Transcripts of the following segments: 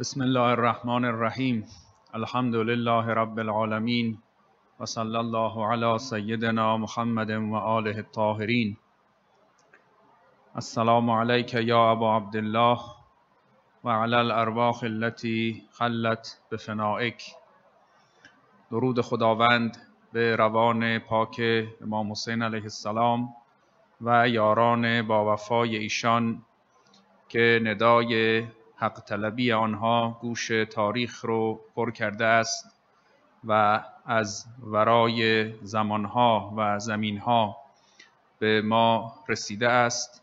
بسم الله الرحمن الرحیم. الحمد لله رب العالمین و صلی الله علی سیدنا محمد و آله الطاهرین. السلام علیک یا ابا عبدالله و علی الارواح التي خلت بفنائک. درود خداوند به روان پاک امام حسین علیه السلام و یاران با وفای ایشان که ندای حق طلبی آنها گوش تاریخ رو پر کرده است و از ورای زمانها و زمینها به ما رسیده است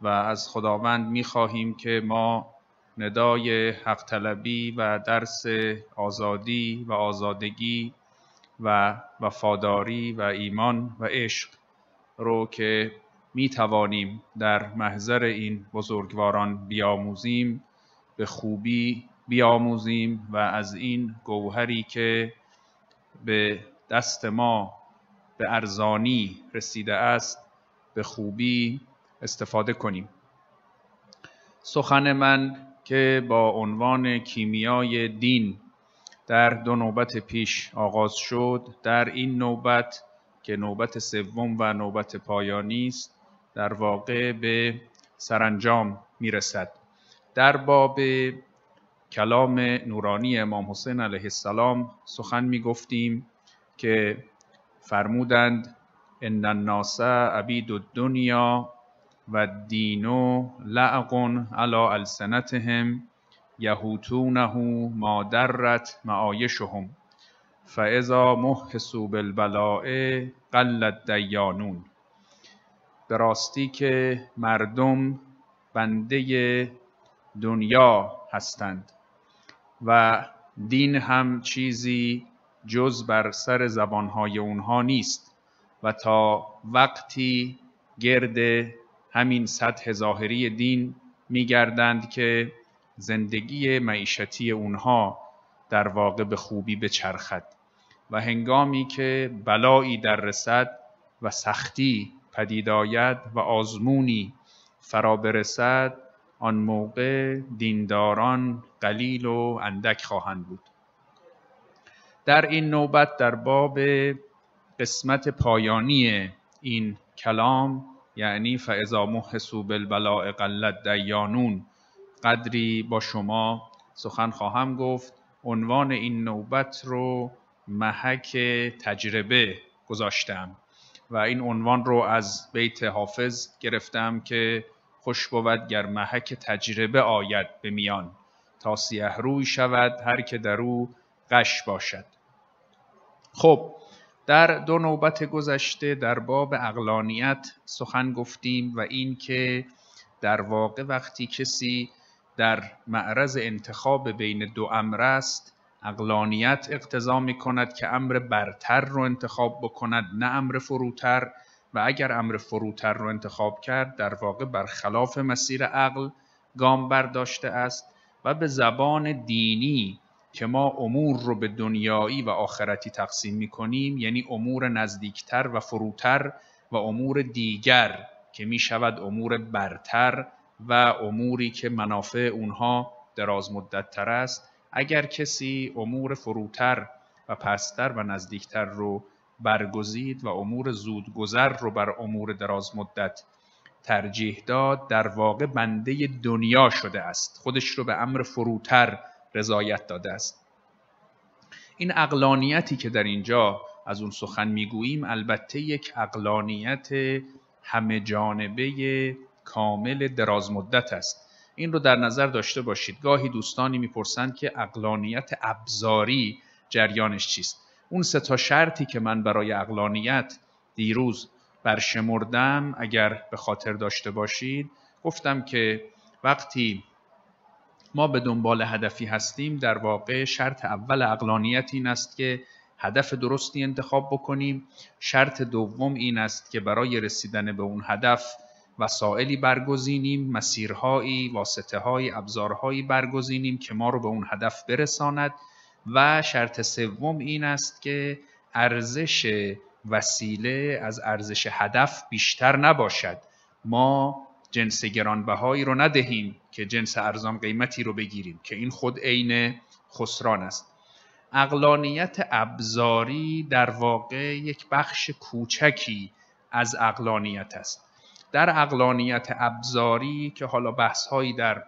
و از خداوند می خواهیم که ما ندای حق طلبی و درس آزادی و آزادگی و وفاداری و ایمان و عشق رو که می توانیم در محضر این بزرگواران بیاموزیم به خوبی بیاموزیم و از این گوهری که به دست ما به ارزانی رسیده است به خوبی استفاده کنیم. سخن من که با عنوان کیمیای دین در دو نوبت پیش آغاز شد در این نوبت که نوبت سوم و نوبت پایانی است در واقع به سرانجام می‌رسد. در باب کلام نورانی امام حسین علیه السلام سخن می گفتیم که فرمودند ان الناس عبید الدنیا و دینو لعق علی السنتهم یهوتونه ما درت معایشهم فاذا محسوا بالبلاء قل الدیانون. به راستی که مردم بنده دنیا هستند و دین هم چیزی جز بر سر زبانهای اونها نیست و تا وقتی گرد همین سطح ظاهری دین میگردند که زندگی معیشتی اونها در واقع به خوبی بچرخد و هنگامی که بلایی در رسد و سختی پدید آید و آزمونی فرا برسد آن موقع دینداران قلیل و اندک خواهند بود. در این نوبت در باب قسمت پایانی این کلام یعنی فاذا محسوا بالبلاء قلت دیانون قدری با شما سخن خواهم گفت. عنوان این نوبت رو محک تجربه گذاشتم و این عنوان رو از بیت حافظ گرفتم که خوش بود گر محک تجربه آید به میان. تا سیه روی شود هر که در او قش باشد. خب در دو نوبت گذشته در باب اقلانیت سخن گفتیم و این که در واقع وقتی کسی در معرض انتخاب بین دو امر است اقلانیت اقتضا می کند که امر برتر رو انتخاب بکند نه امر فروتر. و اگر امر فروتر رو انتخاب کرد در واقع برخلاف مسیر عقل گام برداشته است و به زبان دینی که ما امور رو به دنیایی و آخرتی تقسیم می کنیم یعنی امور نزدیکتر و فروتر و امور دیگر که می شود امور برتر و اموری که منافع اونها دراز مدت تر است. اگر کسی امور فروتر و پستر و نزدیکتر رو برگزید و امور زودگذر رو بر امور دراز مدت ترجیح داد در واقع بنده دنیا شده است. خودش رو به امر فروتر رضایت داده است. این اقلانیتی که در اینجا از اون سخن می‌گوییم البته یک اقلانیت همه جانبه کامل دراز مدت است. این رو در نظر داشته باشید. گاهی دوستانی می‌پرسند که اقلانیت ابزاری جریانش چیست؟ اون سه تا شرطی که من برای اقلانیت دیروز برشمردم اگر به خاطر داشته باشید گفتم که وقتی ما به دنبال هدفی هستیم در واقع شرط اول اقلانیت این است که هدف درستی انتخاب بکنیم. شرط دوم این است که برای رسیدن به اون هدف وسائلی برگزینیم مسیرهایی واسطه های ابزارهایی برگزینیم که ما رو به اون هدف برساند. و شرط سوم این است که ارزش وسیله از ارزش هدف بیشتر نباشد. ما جنس گرانبهایی رو ندهیم که جنس ارزان قیمتی رو بگیریم که این خود عین خسران است. اقلانیت ابزاری در واقع یک بخش کوچکی از اقلانیت است. در اقلانیت ابزاری که حالا بحث هایی در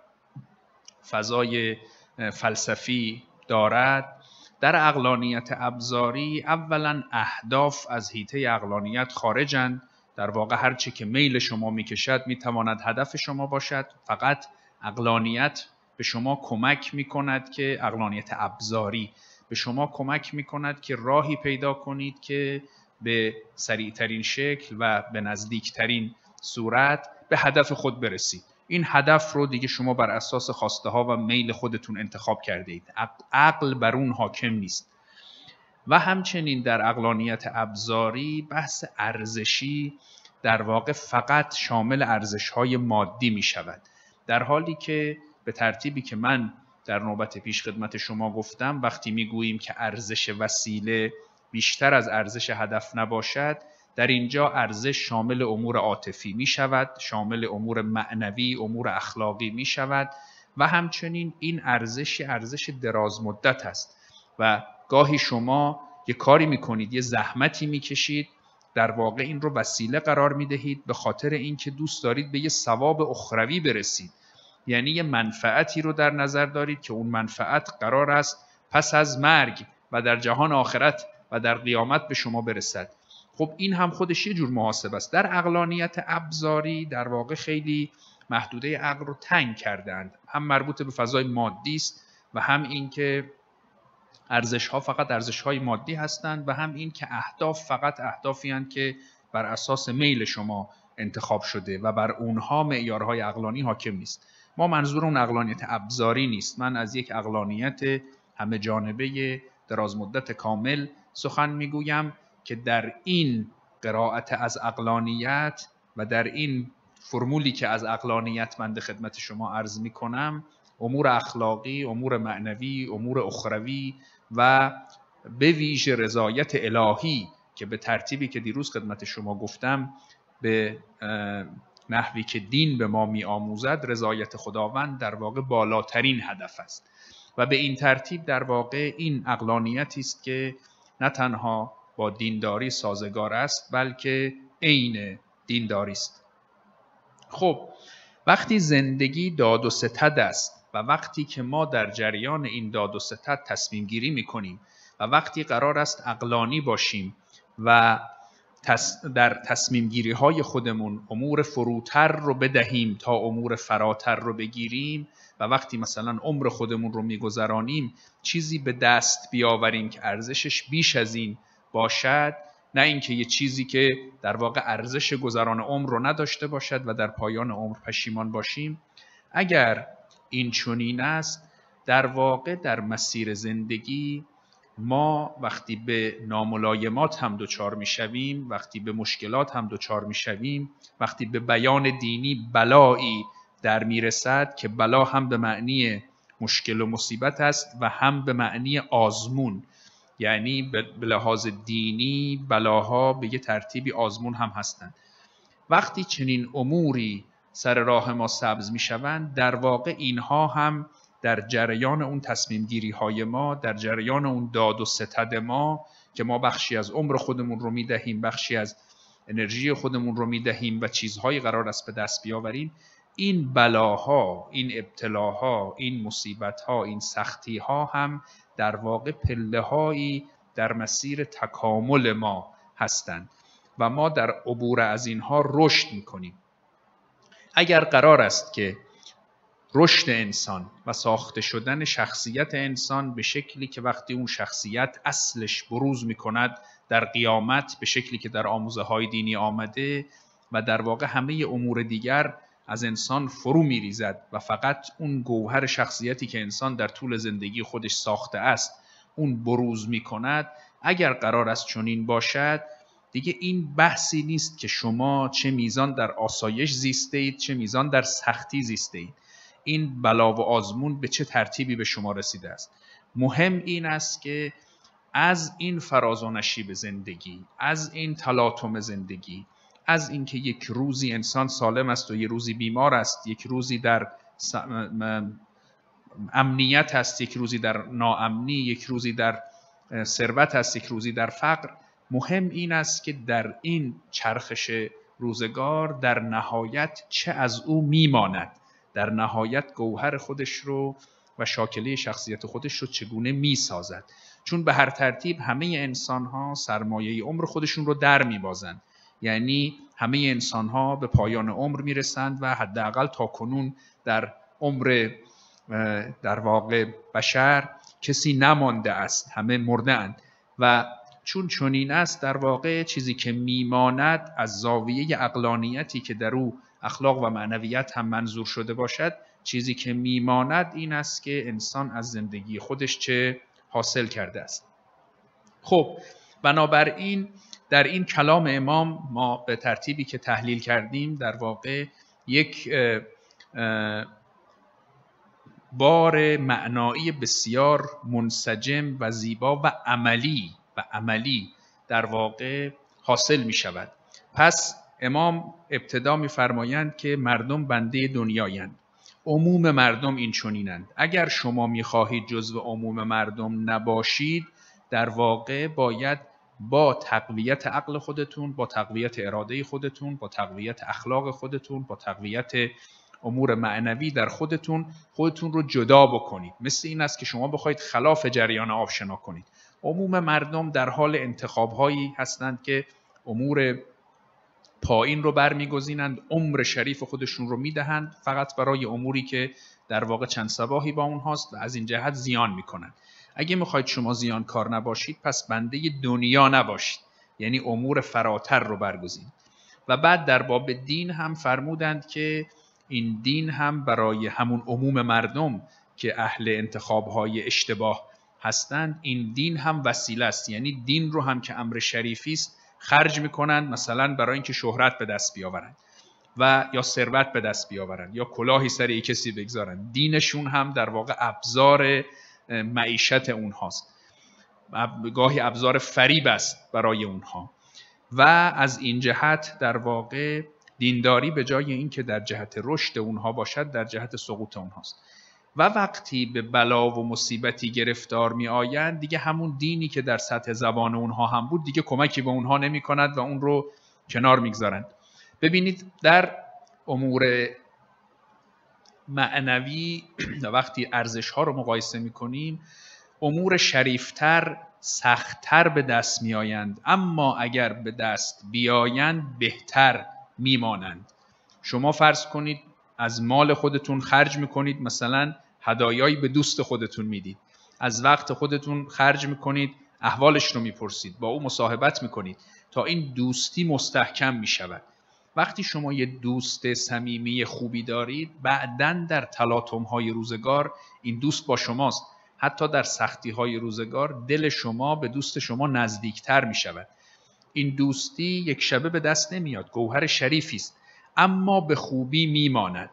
فضای فلسفی دارد. در اقلانیت ابزاری اولا اهداف از هیته اقلانیت خارجند. در واقع هرچه که میل شما می‌کشد می‌تواند هدف شما باشد. فقط اقلانیت به شما کمک می‌کند که اقلانیت ابزاری به شما کمک می‌کند که راهی پیدا کنید که به سریعترین شکل و به نزدیکترین صورت به هدف خود برسید. این هدف رو دیگه شما بر اساس خواسته ها و میل خودتون انتخاب کرده اید عقل بر اون حاکم نیست. و همچنین در اقلانیت ابزاری بحث ارزشی در واقع فقط شامل ارزش های مادی می شود در حالی که به ترتیبی که من در نوبت پیش خدمت شما گفتم وقتی می گوییم که ارزش وسیله بیشتر از ارزش هدف نباشد در اینجا ارزش شامل امور عاطفی می شود شامل امور معنوی امور اخلاقی می شود و همچنین این ارزش ارزش دراز مدت است و گاهی شما یه کاری می کنید یه زحمتی می کشید در واقع این رو وسیله قرار می دهید به خاطر اینکه دوست دارید به یه ثواب اخروی برسید. یعنی یه منفعتی رو در نظر دارید که اون منفعت قرار است پس از مرگ و در جهان آخرت و در قیامت به شما برسد. خب این هم خودش یه جور محاسب است. در اقلانیت ابزاری در واقع خیلی محدوده عقل رو تنگ کردند هم مربوط به فضای مادی است و هم اینکه ارزش ها فقط ارزش های مادی هستند و هم این که اهداف فقط اهدافی هستند که بر اساس میل شما انتخاب شده و بر اونها معیارهای اقلانی حاکم نیست. ما منظور اون اقلانیت ابزاری نیست. من از یک اقلانیت همه جانبه دراز مدت کامل سخن می‌گویم. که در این قرائت از اقلانیت و در این فرمولی که از اقلانیت من خدمت شما عرض می کنم امور اخلاقی، امور معنوی، امور اخروی و به ویژه رضایت الهی که به ترتیبی که دیروز خدمت شما گفتم به نحوی که دین به ما می آموزد رضایت خداوند در واقع بالاترین هدف است. و به این ترتیب در واقع این اقلانیتی است که نه تنها با دینداری سازگار است بلکه عین دینداری است. خب وقتی زندگی داد و ستد است و وقتی که ما در جریان این داد و ستد تصمیم گیری می کنیم و وقتی قرار است اقلانی باشیم و در تصمیم گیری های خودمون امور فروتر رو بدهیم تا امور فراتر رو بگیریم و وقتی مثلا عمر خودمون رو میگذرانیم چیزی به دست بیاوریم که ارزشش بیش از این باشد نه اینکه یه چیزی که در واقع ارزش گذران عمر رو نداشته باشد و در پایان عمر پشیمان باشیم. اگر این چنین است در واقع در مسیر زندگی ما وقتی به ناملایمات هم دچار می‌شویم وقتی به مشکلات هم دچار می‌شویم وقتی به بیان دینی بلایی در می‌رسد که بلا هم به معنی مشکل و مصیبت است و هم به معنی آزمون یعنی به لحاظ دینی بلاها به یه ترتیبی آزمون هم هستند وقتی چنین اموری سر راه ما سبز می شوند در واقع اینها هم در جریان اون تصمیم گیری های ما در جریان اون داد و ستد ما که ما بخشی از عمر خودمون رو می دهیم بخشی از انرژی خودمون رو می دهیم و چیزهایی قرار است به دست بیاوریم این بلاها این ابتلاها این مصیبتها این سختیها هم در واقع پله هایی در مسیر تکامل ما هستند و ما در عبور از اینها رشد می‌کنیم. اگر قرار است که رشد انسان و ساخته شدن شخصیت انسان به شکلی که وقتی اون شخصیت اصلش بروز می‌کند در قیامت به شکلی که در آموزه های دینی آمده و در واقع همه امور دیگر از انسان فرو میریزد و فقط اون گوهر شخصیتی که انسان در طول زندگی خودش ساخته است اون بروز می کند اگر قرار است چنین باشد دیگه این بحثی نیست که شما چه میزان در آسایش زیسته اید چه میزان در سختی زیسته اید این بلا و آزمون به چه ترتیبی به شما رسیده است؟ مهم این است که از این فراز و نشیب زندگی از این تلاطم زندگی از اینکه یک روزی انسان سالم است و یک روزی بیمار است یک روزی در امنیت است یک روزی در ناامنی یک روزی در ثروت است یک روزی در فقر. مهم این است که در این چرخش روزگار در نهایت چه از او میماند؟ در نهایت گوهر خودش رو و شاکله شخصیت خودش رو چگونه می‌سازد؟ چون به هر ترتیب همه انسان ها سرمایه عمر خودشون رو در میبازند. یعنی همه انسان ها به پایان عمر می‌رسند و حداقل تا کنون در عمر در واقع بشر کسی نمانده است همه مرده اند و چون چنین است در واقع چیزی که میماند از زاویه اقلانیتی که در او اخلاق و معنویت هم منظور شده باشد چیزی که میماند این است که انسان از زندگی خودش چه حاصل کرده است. خب بنابراین در این کلام امام ما به ترتیبی که تحلیل کردیم در واقع یک بار معنایی بسیار منسجم و زیبا و عملی و عملی در واقع حاصل می شود. پس امام ابتدا میفرمایند که مردم بنده دنیایند. عموم مردم این چنینند. اگر شما می‌خواهید جزو عموم مردم نباشید در واقع باید با تقویت عقل خودتون با تقویت اراده خودتون با تقویت اخلاق خودتون با تقویت امور معنوی در خودتون خودتون رو جدا بکنید. مثل این است که شما بخواید خلاف جریان آب شنا کنید. عموم مردم در حال انتخاب هایی هستند که امور پایین رو برمیگزینند عمر شریف خودشون رو می‌دهند فقط برای اموری که در واقع چند سباهی با اونهاست و از این جهت زیان می‌کنند. اگه می‌خواید شما زیان کار نباشید پس بنده دنیا نباشید. یعنی امور فراتر رو برگزینید و بعد در باب دین هم فرمودند که این دین هم برای همون عموم مردم که اهل انتخاب های اشتباه هستند این دین هم وسیله است. یعنی دین رو هم که امر شریفی است خرج می‌کنند مثلا برای اینکه شهرت به دست بیاورند و یا ثروت به دست بیاورند یا کلاهی سر کسی بگذارند دینشون هم در واقع ابزار معیشت اونهاست. گاهی ابزار فریب است برای اونها. و از این جهت در واقع دینداری به جای اینکه در جهت رشد اونها باشد در جهت سقوط اونهاست. و وقتی به بلا و مصیبتی گرفتار می آیند دیگه همون دینی که در سطح زبان اونها هم بود دیگه کمکی به اونها نمی کند و اون رو کنار می‌گذارند. ببینید در امور معنوی وقتی ارزش ها رو مقایسه می کنیم امور شریفتر سختتر به دست می آیند اما اگر به دست بیایند بهتر میمانند. شما فرض کنید از مال خودتون خرج می‌کنید مثلا هدایایی به دوست خودتون می‌دید. از وقت خودتون خرج می‌کنید احوالش رو می‌پرسید. با او مصاحبت می‌کنید. تا این دوستی مستحکم می‌شود. وقتی شما یه دوست صمیمی خوبی دارید بعدا در تلاطم های روزگار این دوست با شماست. حتی در سختی های روزگار دل شما به دوست شما نزدیکتر می شود این دوستی یک شبه به دست نمیاد گوهر شریفی است اما به خوبی میماند.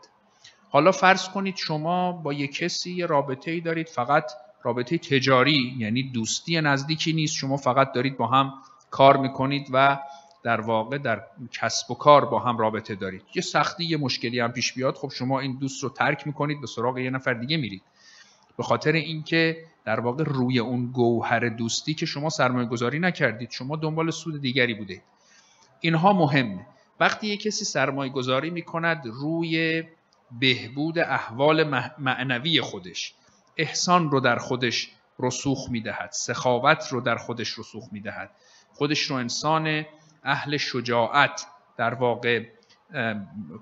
حالا فرض کنید شما با یک کسی رابطه ای دارید فقط رابطه تجاری یعنی دوستی نزدیکی نیست شما فقط دارید با هم کار می‌کنید و در واقع در کسب و کار با هم رابطه دارید. یه سختی یه مشکلی هم پیش بیاد خب شما این دوست رو ترک می‌کنید به سراغ یه نفر دیگه میرید. به خاطر اینکه در واقع روی اون گوهر دوستی که شما سرمایه گذاری نکردید شما دنبال سود دیگری بوده اینها مهمه. وقتی یک کسی سرمایه گذاری می کند روی بهبود احوال معنوی خودش احسان رو در خودش رسوخ می دهد سخاوت رو در خودش رسوخ می دهد خودش رو انسان اهل شجاعت در واقع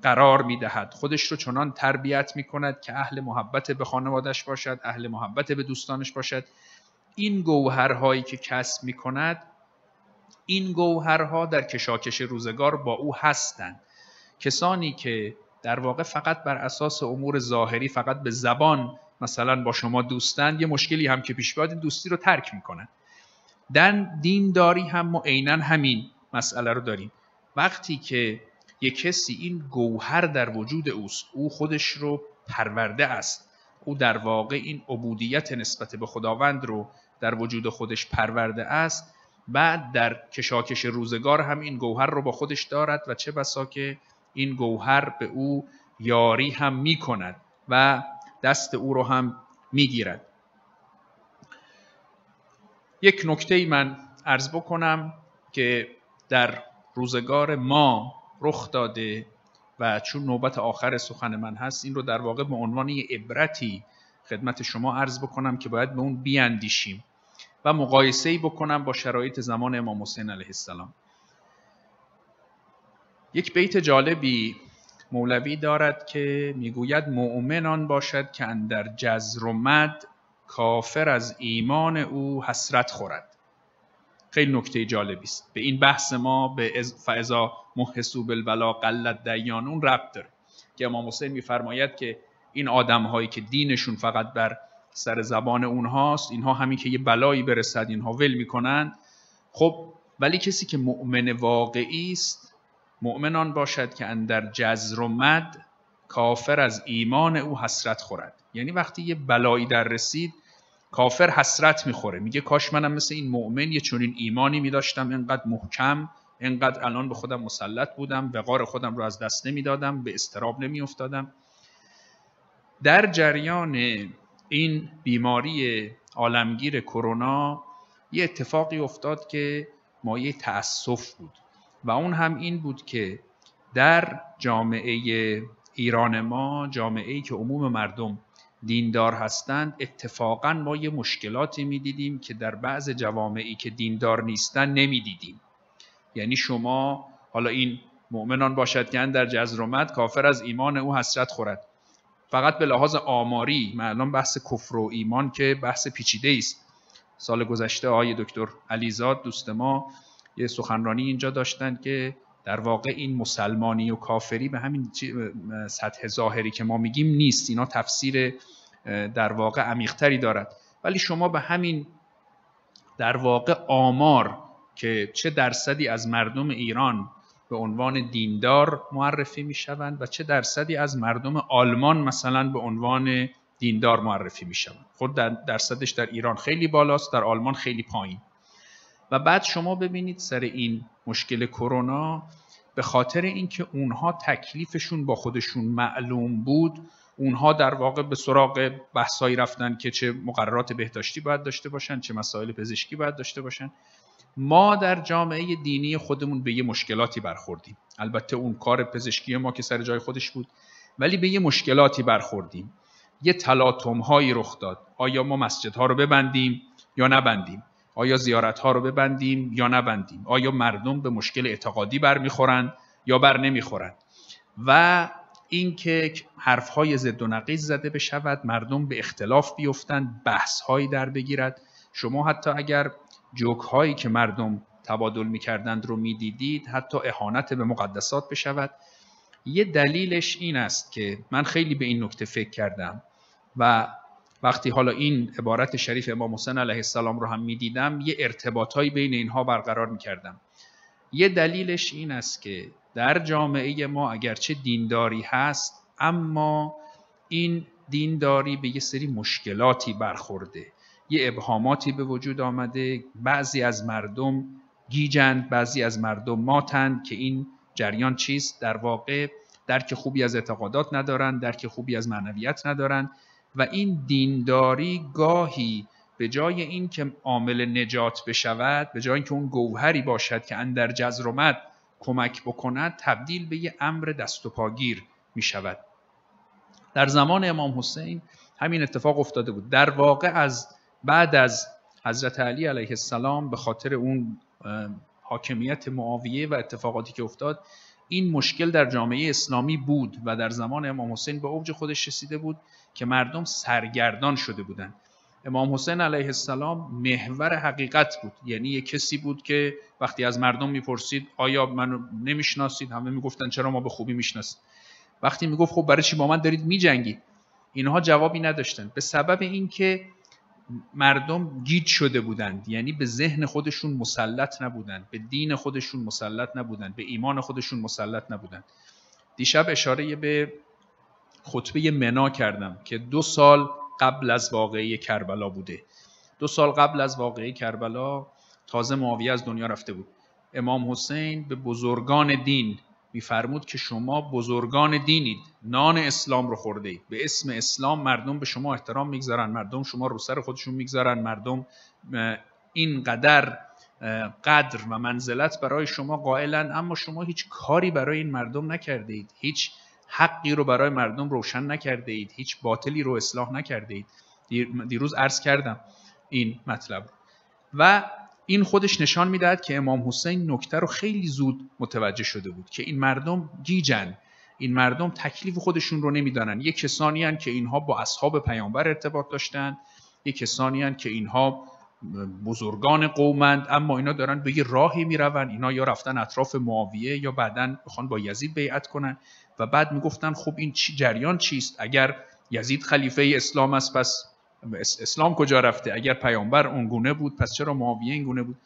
قرار می دهد خودش رو چنان تربیت می کند که اهل محبت به خانوادش باشد اهل محبت به دوستانش باشد. این گوهرهایی که کسب می کند این گوهرها در کشاکش روزگار با او هستند. کسانی که در واقع فقط بر اساس امور ظاهری فقط به زبان مثلا با شما دوستند یه مشکلی هم که پیش بیاد دوستی رو ترک می‌کنن دن دینداری هم ما عینا همین. مسئله رو داریم. وقتی که یک کسی این گوهر در وجود اوست او خودش رو پرورده است. او در واقع این عبودیت نسبت به خداوند رو در وجود خودش پرورده است. بعد در کشاکش روزگار هم این گوهر رو با خودش دارد و چه بسا که این گوهر به او یاری هم می کند و دست او رو هم می گیرد یک نکته من عرض بکنم که در روزگار ما رخ داده و چون نوبت آخر سخن من هست این رو در واقع به عنوان یه عبرتی خدمت شما عرض بکنم که باید به اون بیاندیشیم و مقایسه ای بکنم با شرایط زمان امام حسین علیه السلام. یک بیت جالبی مولوی دارد که می‌گوید مؤمنان باشد که اندر جزر و مد کافر از ایمان او حسرت خورد. خیلی نکته جالبی است. به این بحث ما به فعضا محسو بالبلا قلت دیان اون ربط داره. که امام حسین میفرماید که این آدم هایی که دینشون فقط بر سر زبان اونهاست اینها همین که یه بلایی برسد اینها ول می‌کنن. خب ولی کسی که مؤمن واقعی است مؤمنان باشد که اندر جزر و مد کافر از ایمان او حسرت خورد. یعنی وقتی یه بلایی در رسید کافر حسرت می‌خوره. میگه کاش منم مثل این مؤمن یه چنین ایمانی میداشتم اینقدر محکم اینقدر الان به خودم مسلط بودم وقار خودم رو از دست نمی‌دادم به استراب نمیافتادم. در جریان این بیماری عالمگیر کرونا یه اتفاقی افتاد که مایه تأسف بود و اون هم این بود که در جامعه ایران ما جامعه ای که عموم مردم دیندار هستند اتفاقا ما یه مشکلاتی می‌دیدیم که در بعض جوامعی که دیندار نیستن نمی‌دیدیم. یعنی شما حالا این مؤمنان باشد که در جزرومت کافر از ایمان او حسرت خورد. فقط به لحاظ آماری معلوم بحث کفر و ایمان که بحث پیچیده است. سال گذشته آقای دکتر علیزاد دوست ما یه سخنرانی اینجا داشتن که در واقع این مسلمانی و کافری به همین سطح ظاهری که ما میگیم نیست. اینا تفسیر در واقع عمیقتری دارد. ولی شما به همین در واقع آمار که چه درصدی از مردم ایران به عنوان دیندار معرفی می شوند و چه درصدی از مردم آلمان مثلا به عنوان دیندار معرفی می شوند خود در درصدش در ایران خیلی بالاست در آلمان خیلی پایین. و بعد شما ببینید سر این مشکل کرونا به خاطر اینکه اونها تکلیفشون با خودشون معلوم بود اونها در واقع به سراغ بحثایی رفتن که چه مقررات بهداشتی باید داشته باشن چه مسائل پزشکی باید داشته باشن. ما در جامعه دینی خودمون به یه مشکلاتی برخوردیم. البته اون کار پزشکی ما که سر جای خودش بود ولی به یه مشکلاتی برخوردیم. یه تلاطم هایی رخ داد. آیا ما مسجدها رو ببندیم یا نبندیم؟ آیا زیارت ها رو ببندیم یا نبندیم؟ آیا مردم به مشکل اعتقادی برمیخورند یا بر نمی‌خورند و اینکه حرف های ضد و نقیض زده بشود مردم به اختلاف بیفتند بحث هایی در بگیرد. شما حتی اگر جوک هایی که مردم تبادل می‌کردند رو می‌دیدید حتی اهانت به مقدسات بشود. یه دلیلش این است که من خیلی به این نکته فکر کردم و وقتی حالا این عبارت شریف امام حسین علیه السلام رو هم می‌دیدم یه ارتباطایی بین اینها برقرار می‌کردم. یه دلیلش این است که در جامعه ما اگرچه دینداری هست اما این دینداری به یه سری مشکلاتی برخورده. یه ابهاماتی به وجود آمده بعضی از مردم گیجند بعضی از مردم ماتند که این جریان چیست؟ در واقع درک خوبی از اعتقادات ندارند درک خوبی از معنویت ندارند. و این دینداری گاهی به جای اینکه عامل نجات بشود به جای اینکه اون گوهری باشد که اندر جزرومت کمک بکند تبدیل به یه امر دست و پاگیر می شود در زمان امام حسین همین اتفاق افتاده بود. در واقع از بعد از حضرت علی علیه السلام به خاطر اون حاکمیت معاویه و اتفاقاتی که افتاد این مشکل در جامعه اسلامی بود و در زمان امام حسین به اوج خودش رسیده بود که مردم سرگردان شده بودند. امام حسین علیه السلام محور حقیقت بود. یعنی یک کسی بود که وقتی از مردم می‌پرسید آیا منو نمی‌شناسید؟ همه می‌گفتن چرا ما به خوبی می‌شناسید وقتی می‌گفت خب برای چی با من دارید میجنگید؟ اینها جوابی نداشتن به سبب اینکه مردم گیج شده بودند. یعنی به ذهن خودشون مسلط نبودند. به دین خودشون مسلط نبودند. به ایمان خودشون مسلط نبودند. دیشب اشاره به خطبه منا کردم که دو سال قبل از واقعی کربلا بوده. دو سال قبل از واقعی کربلا تازه معاویه از دنیا رفته بود. امام حسین به بزرگان دین میفرمود که شما بزرگان دینید. نان اسلام رو خورده اید به اسم اسلام مردم به شما احترام می‌گذارن. مردم شما رو سر خودشون می‌گذارن. مردم اینقدر قدر و منزلت برای شما قائلن. اما شما هیچ کاری برای این مردم نکرده اید هیچ حقی رو برای مردم روشن نکرده اید هیچ باطلی رو اصلاح نکرده اید دیروز عرض کردم این مطلب و این خودش نشان می‌دهد که امام حسین نکته رو خیلی زود متوجه شده بود که این مردم گیجن. این مردم تکلیف خودشون رو نمی‌دانن. یه کسانی هن که اینها با اصحاب پیامبر ارتباط داشتن یه کسانی هن که اینها بزرگان قومند اما اینا دارن به یه راهی میرون اینا یا رفتن اطراف معاویه یا بعدا بخوان با یزید بیعت کنن و بعد می‌گفتن خب این چی جریان چیست؟ اگر یزید خلیفه اسلام است پس اسلام کجا رفته؟ اگر پیامبر اونگونه بود پس چرا معاویه این گونه بود؟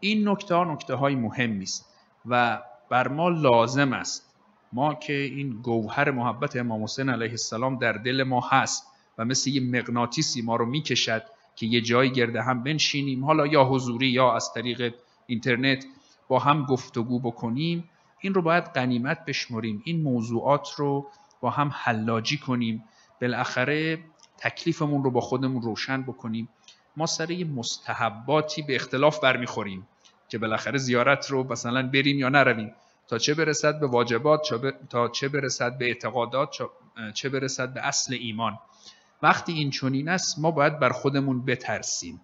این نکته ها نکته های مهمی است و بر ما لازم است. ما که این گوهر محبت امام حسین علیه السلام در دل ما هست و مثل یه مغناطیسی ما رو می‌کشد که یه جایی گرده هم بنشینیم. حالا یا حضوری یا از طریق اینترنت با هم گفتگو بکنیم. این رو باید غنیمت بشمریم. این موضوعات رو با هم حلاجی کنیم. بالاخره تکلیفمون رو با خودمون روشن بکنیم. ما سر مستحباتی به اختلاف برمیخوریم که بالاخره زیارت رو مثلا بریم یا نرویم. تا چه برسد به واجبات تا چه برسد به اعتقادات چه برسد به اصل ایمان. وقتی این چنین است ما باید بر خودمون بترسیم.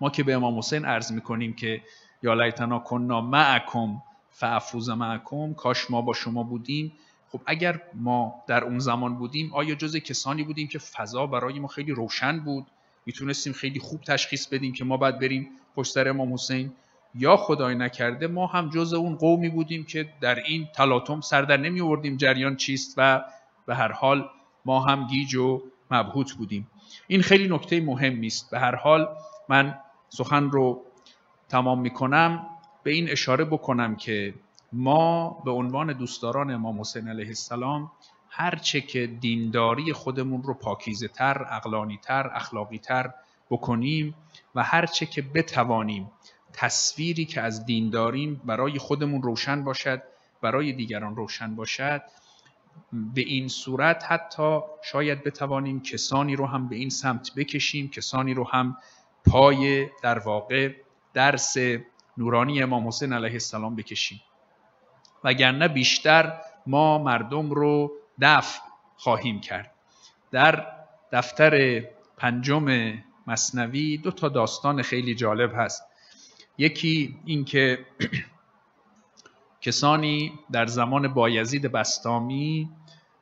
ما که به امام حسین عرض می‌کنیم که یا لیتنا کننا معکم فافوز معکم کاش ما با شما بودیم. خب اگر ما در اون زمان بودیم آیا جز کسانی بودیم که فضا برای ما خیلی روشن بود؟ می‌تونستیم خیلی خوب تشخیص بدیم که ما باید بریم پشت سر امام حسین؟ یا خدای نکرده ما هم جز اون قومی بودیم که در این تلاطم سر در نمی آوردیم جریان چیست و به هر حال ما هم گیج و مبهوت بودیم. این خیلی نکته مهمی است به هر حال من سخن رو تمام می کنم به این اشاره بکنم که ما به عنوان دوستداران امام حسین علیه السلام هرچه که دینداری خودمون رو پاکیزه تر، اقلانی تر، اخلاقی تر بکنیم و هرچه که بتوانیم تصویری که از دینداریم برای خودمون روشن باشد برای دیگران روشن باشد به این صورت حتی شاید بتوانیم کسانی رو هم به این سمت بکشیم کسانی رو هم پای در واقع درس نورانی امام حسین علیه السلام بکشیم. وگرنه بیشتر ما مردم رو دفع خواهیم کرد. در دفتر پنجم مصنوی دو تا داستان خیلی جالب هست. یکی اینکه کسانی در زمان بایزید بستامی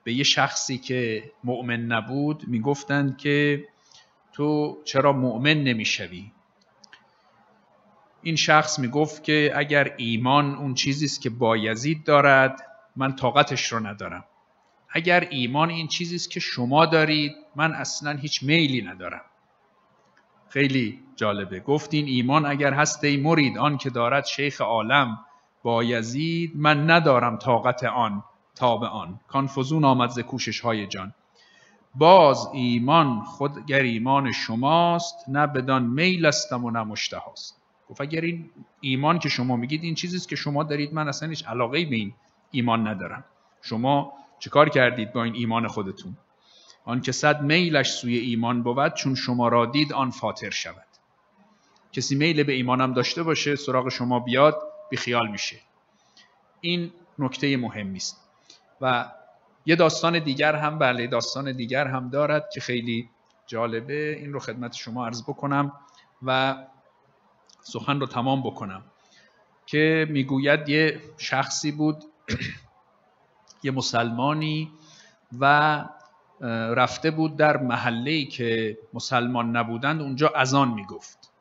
به یه شخصی که مؤمن نبود می‌گفتند که تو چرا مؤمن نمی‌شوی؟ این شخص می‌گفت که اگر ایمان اون چیزی است که بایزید دارد من طاقتش رو ندارم. اگر ایمان این چیزی است که شما دارید من اصلا هیچ میلی ندارم. خیلی جالبه. گفتین ایمان اگر هست ای مرید آن که دارد شیخ عالم بایزید من ندارم طاقت آن تاب آن. کانفوزون آمد ز کوشش های جان. باز ایمان خود گر ایمان شماست نه بدان میل استم و نه مشتهاست. گفت اگر این ایمان که شما میگید این چیزیست که شما دارید من اصلا هیچ علاقه به این ایمان ندارم. شما چیکار کردید با این ایمان خودتون؟ آن که صد میلش سوی ایمان بود چون شما را دید آن فاتر شود. کسی میل به ایمانم داشته باشه سراغ شما بیاد بیخیال میشه. این نکته مهمی است. و یه داستان دیگر هم بله داستان دیگر هم دارد که خیلی جالبه. این رو خدمت شما عرض بکنم. و سخن رو تمام بکنم. که می‌گوید یه شخصی بود یه مسلمانی و رفته بود در محله که مسلمان نبودند اونجا اذان می‌گفت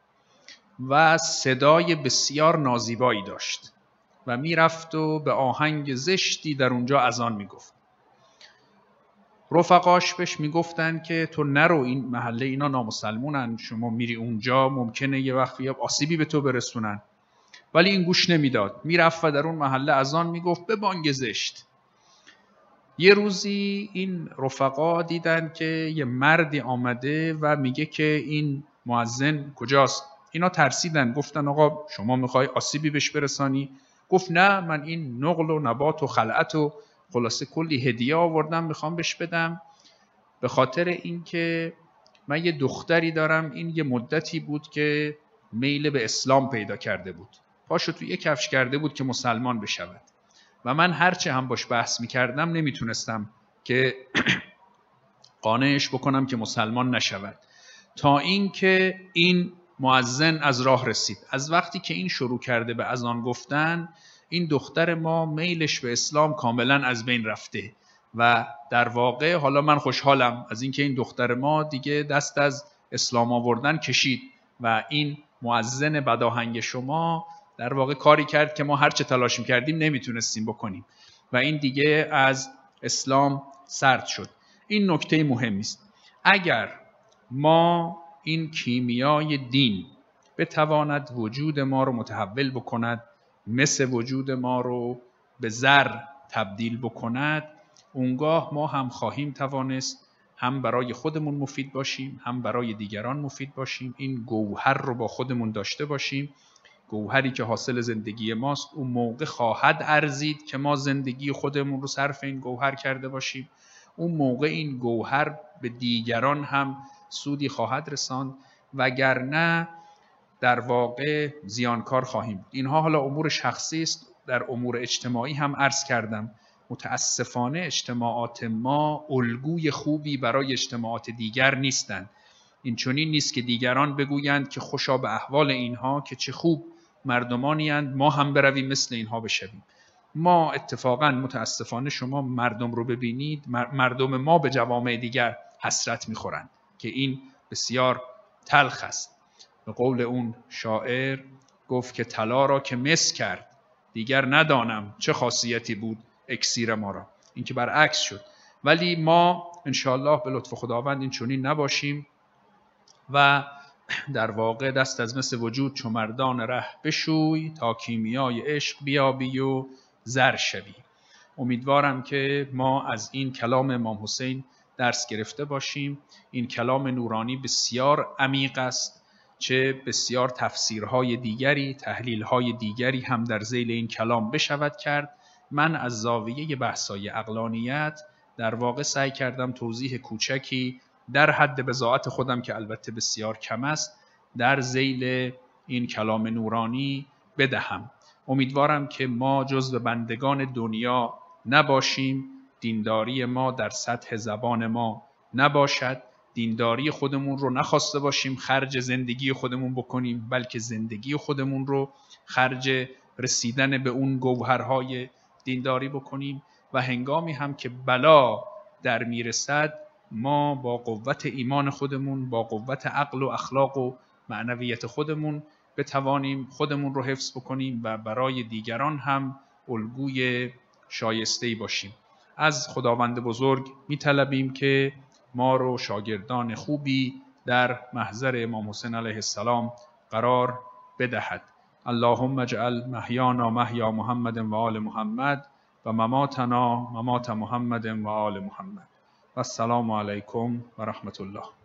و صدای بسیار نازیبایی داشت و می‌رفت و به آهنگ زشتی در اونجا اذان می‌گفت. رفقاش بهش می‌گفتن که تو نرو این محله اینا نامسلمونن شما میری اونجا ممکنه یه وقت یا آسیبی به تو برسونن. ولی این گوش نمی‌داد. می‌رفت و در اون محله اذان می‌گفت به بانگ زشت. یه روزی این رفقا دیدن که یه مردی آمده و میگه که این معزن کجاست؟ اینا ترسیدن. گفتن آقا شما می‌خوای آسیبی بهش برسانی؟ گفت نه من این نقل و نبات و خلعت و خلاصه کلی هدیه آوردم می‌خوام بهش بدم. به خاطر اینکه من یه دختری دارم این یه مدتی بود که میل به اسلام پیدا کرده بود. پاشو تو یه کفش کرده بود که مسلمان بشود. و من هرچه هم باش بحث می‌کردم نمی‌تونستم که قانعش بکنم که مسلمان نشود. تا اینکه این معزن از راه رسید. از وقتی که این شروع کرده به از آن گفتن این دختر ما میلش به اسلام کاملا از بین رفته و در واقع حالا من خوشحالم از اینکه این دختر ما دیگه دست از اسلام آوردن کشید و این معزن بداهنگ شما در واقع کاری کرد که ما هرچه تلاش کردیم نمی‌تونستیم بکنیم و این دیگه از اسلام سرد شد. این نکته مهمی است. اگر ما این کیمیای دین بتواند وجود ما رو متحول بکند مثل وجود ما رو به زر تبدیل بکند اونگاه ما هم خواهیم توانست هم برای خودمون مفید باشیم هم برای دیگران مفید باشیم. این گوهر رو با خودمون داشته باشیم. گوهری که حاصل زندگی ماست اون موقع خواهد ارزید که ما زندگی خودمون رو صرف این گوهر کرده باشیم. اون موقع این گوهر به دیگران هم سودی خواهد رساند. وگرنه در واقع زیانکار خواهیم بود. اینها حالا امور شخصی است. در امور اجتماعی هم عرض کردم. متاسفانه اجتماعات ما الگوی خوبی برای اجتماعات دیگر نیستند. این چنین نیست که دیگران بگویند که خوشا به احوال اینها که چه خوب مردمانی ما هم برویم مثل اینها بشویم. ما اتفاقا متاسفانه شما مردم رو ببینید. مردم ما به جوامع دیگر حسرت می‌خورند که این بسیار تلخ است. به قول اون شاعر گفت که طلا را که مس کرد دیگر ندانم چه خاصیتی بود اکسیر ما را. این که برعکس شد. ولی ما انشاءالله به لطف خداوند این چونین نباشیم و در واقع دست از مثل وجود چو مردان ره بشوی تا کیمیای عشق بیابی و زر شوی. امیدوارم که ما از این کلام امام حسین درس گرفته باشیم. این کلام نورانی بسیار عمیق است. چه بسیار تفسیرهای دیگری تحلیلهای دیگری هم در زیل این کلام بشود کرد. من از زاویه بحثای اقلانیت در واقع سعی کردم توضیح کوچکی در حد بزاعت خودم که البته بسیار کم است در زیل این کلام نورانی بدهم. امیدوارم که ما جز به بندگان دنیا نباشیم دینداری ما در سطح زبان ما نباشد. دینداری خودمون رو نخواسته باشیم خرج زندگی خودمون بکنیم بلکه زندگی خودمون رو خرج رسیدن به اون گوهرهای دینداری بکنیم و هنگامی هم که بلا در می‌رسد ما با قوت ایمان خودمون با قوت عقل و اخلاق و معنویت خودمون بتوانیم خودمون رو حفظ بکنیم و برای دیگران هم الگوی شایسته باشیم. از خداوند بزرگ میطلبیم که ما رو شاگردان خوبی در محضر امام حسین علیه السلام قرار بدهد. اللهم اجعل محیانا محیا محمد و آل محمد و مماتنا ممات محمد و آل محمد. و السلام علیکم و رحمت الله.